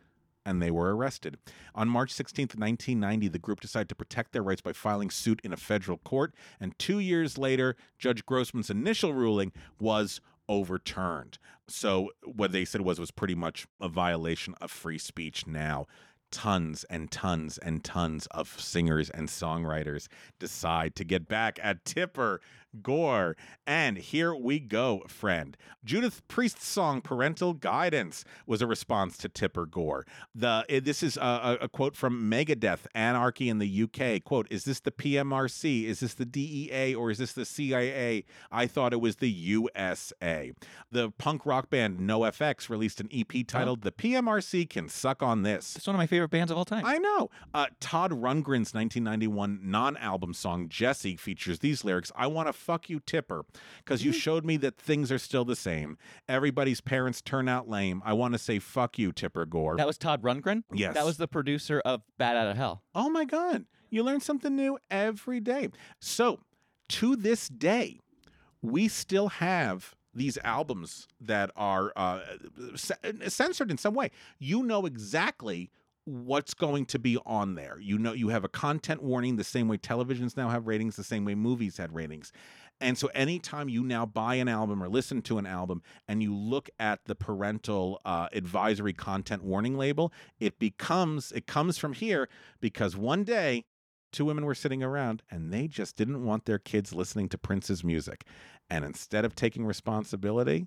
and they were arrested. On March 16th, 1990, the group decided to protect their rights by filing suit in a federal court, and two years later, Judge Grossman's initial ruling was overturned. So what they said was was pretty much a violation of free speech now tons and tons and tons of singers and songwriters decide to get back at Tipper Gore. And here we go, friend. Judas Priest's song "Parental Guidance" was a response to Tipper Gore. The eh, this is a, a quote from Megadeth, "Anarchy in the UK." Quote: "Is this the PMRC? Is this the DEA? Or is this the CIA? I thought it was the USA." The punk rock band NoFX released an EP titled "The PMRC Can Suck on This." It's one of my favorite bands of all time. I know. Uh, Todd Rundgren's 1991 non-album song "Jesse" features these lyrics: "I want to fuck you, Tipper, because you showed me that things are still the same. Everybody's parents turn out lame. I want to say fuck you, Tipper Gore." That was Todd Rundgren? Yes. That was the producer of Bat Out of Hell. Oh my God. You learn something new every day. So, to this day, we still have these albums that are uh, censored in some way. You know exactly what's going to be on there. You know, you have a content warning the same way televisions now have ratings, the same way movies had ratings. And so, anytime you now buy an album or listen to an album and you look at the parental uh, advisory content warning label, it becomes, it comes from here because one day two women were sitting around and they just didn't want their kids listening to Prince's music. And instead of taking responsibility,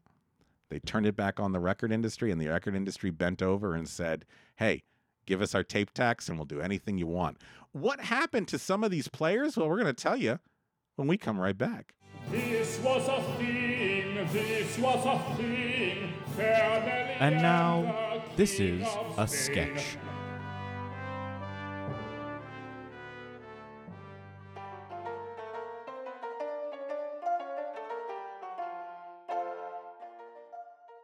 they turned it back on the record industry, and the record industry bent over and said, Hey, give us our tape tax and we'll do anything you want. What happened to some of these players? Well, we're going to tell you when we come right back. This was a thing, this was a thing. Family And now, this is a sing. sketch.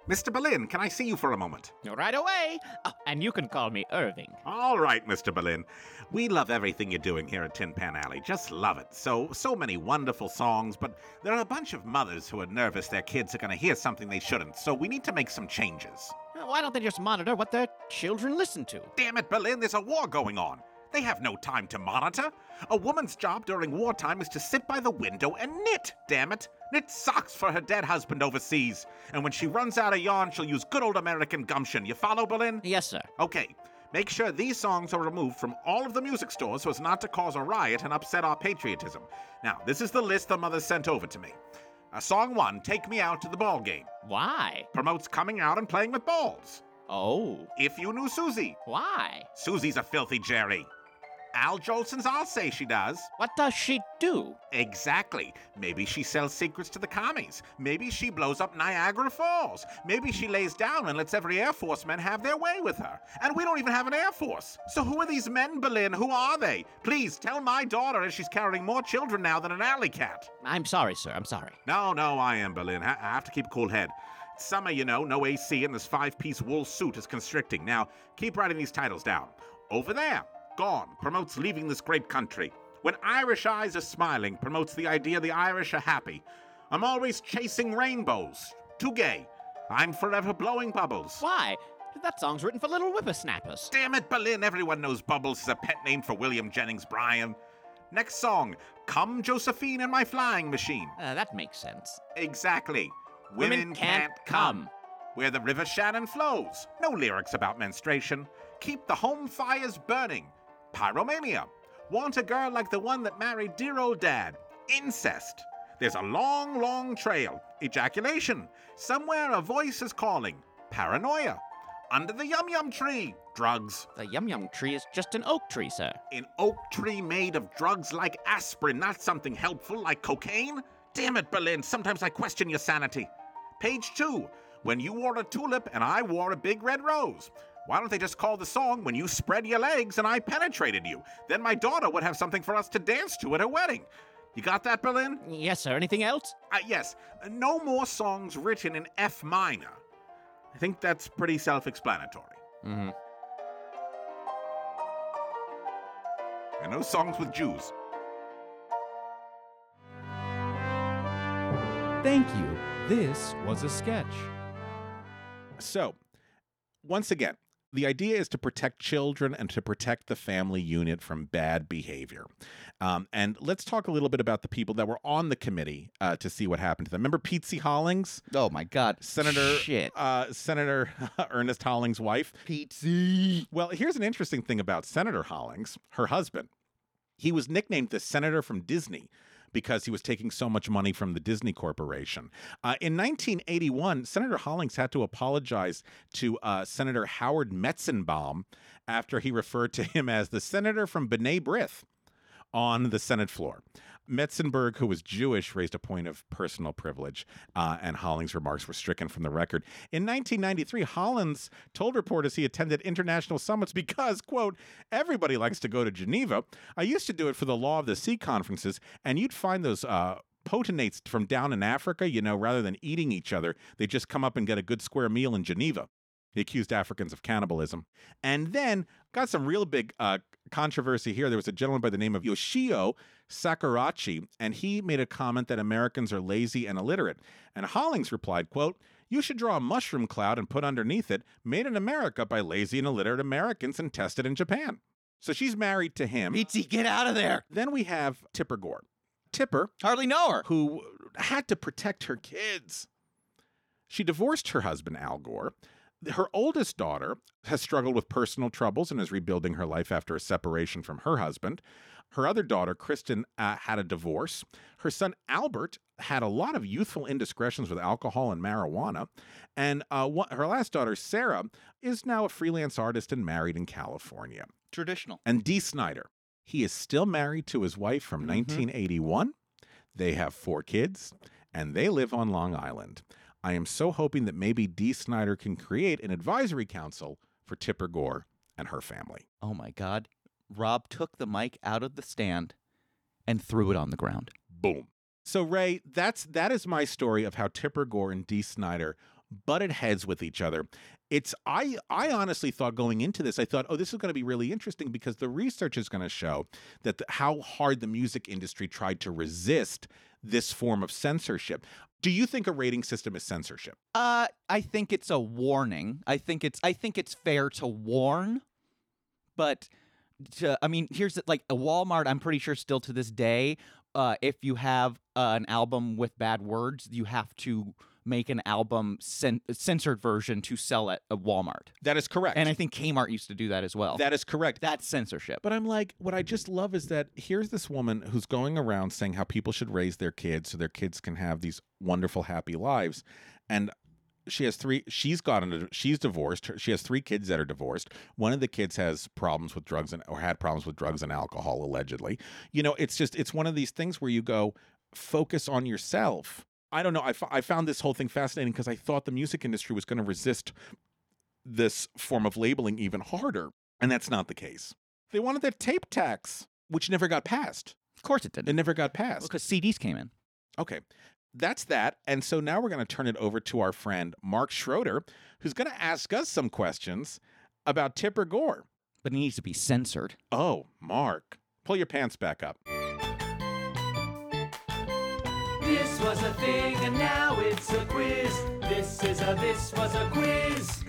Mr. Berlin, can I see you for a moment? Right away. Oh, and you can call me Irving. All right, Mr. Berlin. We love everything you're doing here at Tin Pan Alley. Just love it. So, so many wonderful songs, but there are a bunch of mothers who are nervous their kids are going to hear something they shouldn't, so we need to make some changes. Why don't they just monitor what their children listen to? Damn it, Berlin, there's a war going on. They have no time to monitor. A woman's job during wartime is to sit by the window and knit, damn it. Knit socks for her dead husband overseas. And when she runs out of yarn, she'll use good old American gumption. You follow, Berlin? Yes, sir. Okay. Make sure these songs are removed from all of the music stores so as not to cause a riot and upset our patriotism. Now, this is the list the mother sent over to me. Uh, song one, Take Me Out to the Ball Game. Why? Promotes coming out and playing with balls. Oh. If you knew Susie. Why? Susie's a filthy Jerry. Al Jolson's I'll say she does. What does she do? Exactly. Maybe she sells secrets to the commies. Maybe she blows up Niagara Falls. Maybe she lays down and lets every Air Force man have their way with her. And we don't even have an Air Force. So who are these men, Berlin? Who are they? Please tell my daughter as she's carrying more children now than an alley cat. I'm sorry, sir. I'm sorry. No, no, I am, Berlin. I, I have to keep a cool head. It's summer, you know, no AC, and this five piece wool suit is constricting. Now, keep writing these titles down. Over there, Gone promotes leaving this great country. When Irish eyes are smiling promotes the idea the Irish are happy. I'm always chasing rainbows. Too gay. I'm forever blowing bubbles. Why? That song's written for little whippersnappers. Damn it, Berlin. Everyone knows Bubbles is a pet name for William Jennings Bryan. Next song Come, Josephine, in my flying machine. Uh, that makes sense. Exactly. Women Women, can't come. Where the River Shannon flows. No lyrics about menstruation. Keep the home fires burning. Pyromania. Want a girl like the one that married dear old dad. Incest. There's a long, long trail. Ejaculation. Somewhere a voice is calling. Paranoia. Under the yum yum tree. Drugs. The yum yum tree is just an oak tree, sir. An oak tree made of drugs like aspirin, not something helpful like cocaine? Damn it, Berlin, sometimes I question your sanity. Page two. When you wore a tulip and I wore a big red rose. Why don't they just call the song When You Spread Your Legs and I Penetrated You? Then my daughter would have something for us to dance to at her wedding. You got that, Berlin? Yes, sir. Anything else? Uh, yes. No more songs written in F minor. I think that's pretty self explanatory. Mm-hmm. And no songs with Jews. Thank you. This was a sketch. So, once again, the idea is to protect children and to protect the family unit from bad behavior. Um, and let's talk a little bit about the people that were on the committee uh, to see what happened to them. Remember Pete Hollings? Oh my God, Senator Shit. Uh, Senator Ernest Hollings' wife. Pete Well, here's an interesting thing about Senator Hollings, her husband. He was nicknamed the Senator from Disney because he was taking so much money from the Disney Corporation. Uh, in 1981, Senator Hollings had to apologize to uh, Senator Howard Metzenbaum after he referred to him as the senator from B'nai B'rith on the Senate floor. Metzenbaum, who was Jewish, raised a point of personal privilege, uh, and Hollings' remarks were stricken from the record. In 1993, Hollings told reporters he attended international summits because, quote, everybody likes to go to Geneva. I used to do it for the Law of the Sea conferences, and you'd find those uh, potentates from down in Africa, you know, rather than eating each other, they just come up and get a good square meal in Geneva. He accused Africans of cannibalism. And then got some real big uh, controversy here. There was a gentleman by the name of Yoshio Sakurauchi, and he made a comment that Americans are lazy and illiterate. And Hollings replied, quote, you should draw a mushroom cloud and put underneath it, made in America by lazy and illiterate Americans and tested in Japan. So she's married to him. Pizzi, get out of there. Then we have Tipper Gore. Tipper, hardly know her, who had to protect her kids. She divorced her husband, Al Gore. Her oldest daughter has struggled with personal troubles and is rebuilding her life after a separation from her husband. Her other daughter, Kristen, uh, had a divorce. Her son, Albert, had a lot of youthful indiscretions with alcohol and marijuana. And uh, one, her last daughter, Sarah, is now a freelance artist and married in California. Traditional. And Dee Snider, he is still married to his wife from 1981. They have four kids, and they live on Long Island. I am so hoping that maybe Dee Snider can create an advisory council for Tipper Gore and her family. Oh my God. Rob took the mic out of the stand and threw it on the ground. Boom. So Ray, that's that is my story of how Tipper Gore and Dee Snider butted heads with each other. It's I I honestly thought going into this, I thought, oh, this is going to be really interesting because the research is going to show that the, how hard the music industry tried to resist this form of censorship. Do you think a rating system is censorship? Uh, I think it's a warning. I think it's I think it's fair to warn, but to, I mean, here's like a Walmart. I'm pretty sure still to this day, uh, if you have uh, an album with bad words, you have to make an album cen- censored version to sell at a Walmart. That is correct. And I think Kmart used to do that as well. That is correct. That's censorship. But I'm like, what I just love is that here's this woman who's going around saying how people should raise their kids so their kids can have these wonderful, happy lives. And she has three, she's gotten, she's divorced. She has three kids that are divorced. One of the kids has problems with drugs and, or had problems with drugs and alcohol, allegedly. You know, it's just, it's one of these things where you go, focus on yourself. I don't know. I, f- I found this whole thing fascinating because I thought the music industry was going to resist this form of labeling even harder. And that's not the case. They wanted that tape tax, which never got passed. Of course it didn't. It never got passed. Because CDs came in. Okay. That's that. And so now we're going to turn it over to our friend Mark Schroeder, who's going to ask us some questions about Tipper Gore. But he needs to be censored. Oh, Mark. Pull your pants back up. This was a thing and now it's a quiz. This is a this was a quiz.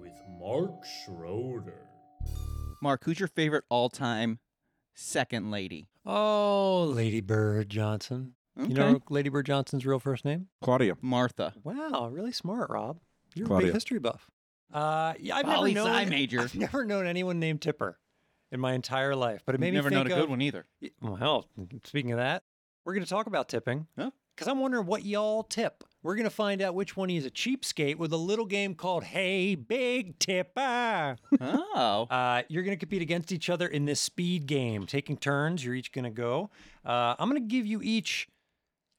With Mark Schroeder. Mark, who's your favorite all-time second lady? Oh, Lady Bird Johnson. You know Lady Bird Johnson's real first name? Claudia. Martha. Wow, really smart, Rob. You're a big history buff. Uh, yeah, I've Poli never sci known. major. I've never known anyone named Tipper in my entire life, but it made Never me known think a good of- one either. Well, speaking of that, we're going to talk about tipping. Huh? Because I'm wondering what y'all tip. We're going to find out which one is a cheapskate with a little game called Hey Big Tipper. Oh. Uh, you're going to compete against each other in this speed game, taking turns. You're each going to go. Uh, I'm going to give you each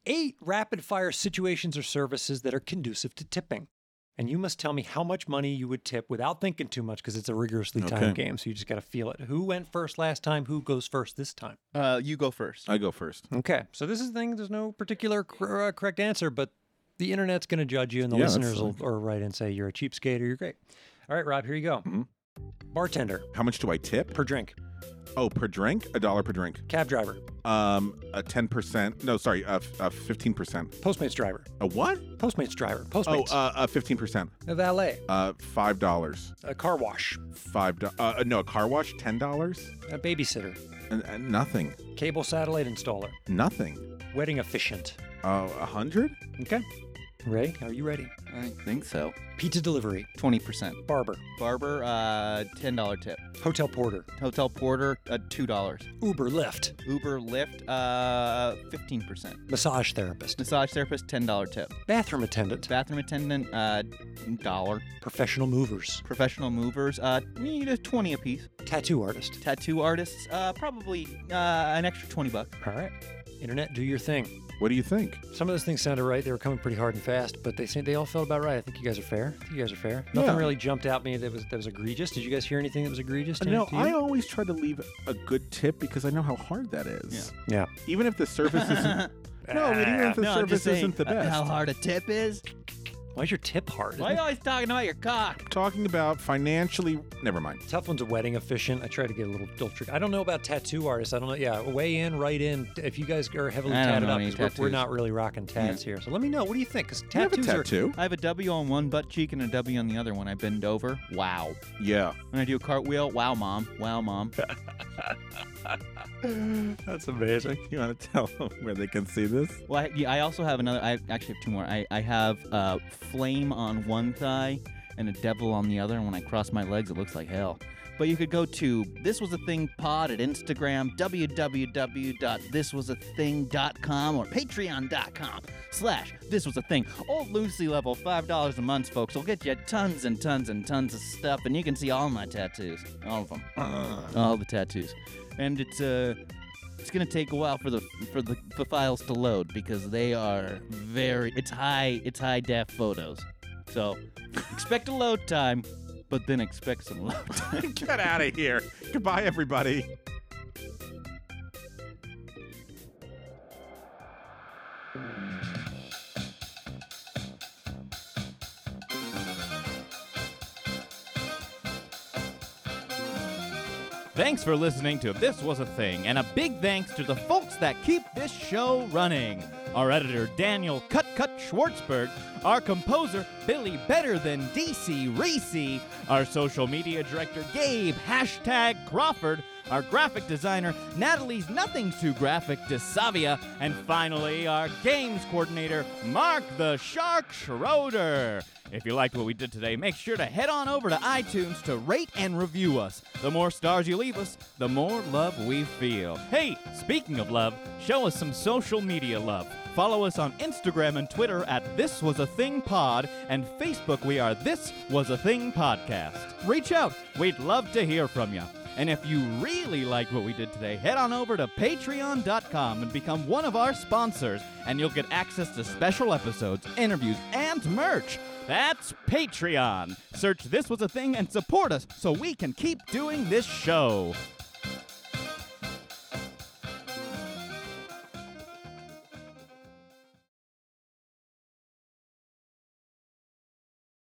eight rapid fire situations or services that are conducive to tipping. And you must tell me how much money you would tip without thinking too much because it's a rigorously timed Okay. game. So you just got to feel it. Who went first last time? Who goes first this time? Uh, you go first. I go first. Okay. So this is the thing. There's no particular cor- uh, correct answer, but the internet's going to judge you, and the Yeah, that's listeners will or write and say you're a cheapskate or you're great. All right, Rob. Here you go. Bartender How much do I tip? per drink. Oh, per drink? A dollar per drink. Cab driver. Um, a 10%. No, sorry, a, a 15%. Postmates driver. A what? Postmates driver. Oh, Postmates. uh, a 15%. a valet. Uh, $5. A car wash. Five do- uh, no, a car wash, $10? A babysitter. And, and nothing. Cable satellite installer. Nothing. Wedding officiant. Uh, a hundred? Okay. Ready? Are you ready? I think so. Pizza delivery. Twenty percent. Barber. Barber, uh, ten dollar tip. Hotel porter. Hotel porter, uh, two dollars. Uber Lyft. Uber Lyft, uh, fifteen percent. Massage therapist. Massage therapist, ten dollar tip. Bathroom attendant. Bathroom attendant, uh, dollar. Professional movers. Professional movers, uh, need a twenty apiece. Tattoo artist. Tattoo artists, uh, probably uh, an extra twenty bucks. All right. Internet, do your thing. What do you think? Some of those things sounded right. They were coming pretty hard and fast, but they they all felt about right. I think you guys are fair. I think you guys are fair. Nothing Yeah. really jumped out at me that was that was egregious. Did you guys hear anything that was egregious? To, No, you? I always try to leave a good tip because I know how hard that is. Yeah. yeah. Even if the service isn't. no, I mean, even if the no, I'm service saying isn't the best. how hard a tip is. Why's your tip hard? Why are you always talking about your cock? Talking about financially. Never mind. Tough one's a wedding efficient. I try to get a little, little trick. I don't know about tattoo artists. I don't know. Yeah, weigh in, write in. If you guys are heavily I don't tatted know up, any 'cause we're, we're tattoos. not really rocking tats here. So let me know. What do you think? Because You have a tattoos are. tattoo. I have a W on one butt cheek and a W on the other one. I bend over. Wow. Yeah. When I do a cartwheel, wow, mom. Wow, mom. That's amazing. You want to tell them where they can see this? Well, I, yeah, I also have another. I actually have two more. I, I have uh, flame on one thigh and a devil on the other. And when I cross my legs, it looks like hell. But you could go to This Was a Thing Pod at Instagram, www.thiswasathing.com, or patreon.com slash This Was a Thing. Old Lucy level, $5 a month, folks, will get you tons and tons and tons of stuff, and you can see all my tattoos. All of them. all the tattoos. And it's, uh, it's gonna take a while for the for the, the files to load because they are very it's high it's high def photos. So expect a load time, but then expect some load time. Get out of here. Goodbye, everybody. Thanks for listening to This Was a Thing, and a big thanks to the folks that keep this show running. Our editor, Daniel Cut Cut Schwartzberg, our composer, Billy Better Than DC Recce, our social media director, Gabe Hashtag Crawford, our graphic designer, Natalie's Nothing Too Graphic DeSavia, and finally, our games coordinator, Mark the Shark Schroeder. If you liked what we did today, make sure to head on over to iTunes to rate and review us. The more stars you leave us, the more love we feel. Hey, speaking of love, show us some social media love. Follow us on Instagram and Twitter at This Was a Thing Pod, and Facebook we are This Was a Thing Podcast. Reach out, we'd love to hear from you. And if you really like what we did today, head on over to patreon.com and become one of our sponsors, and you'll get access to special episodes, interviews, and merch. That's Patreon. Search This Was a Thing and support us so we can keep doing this show.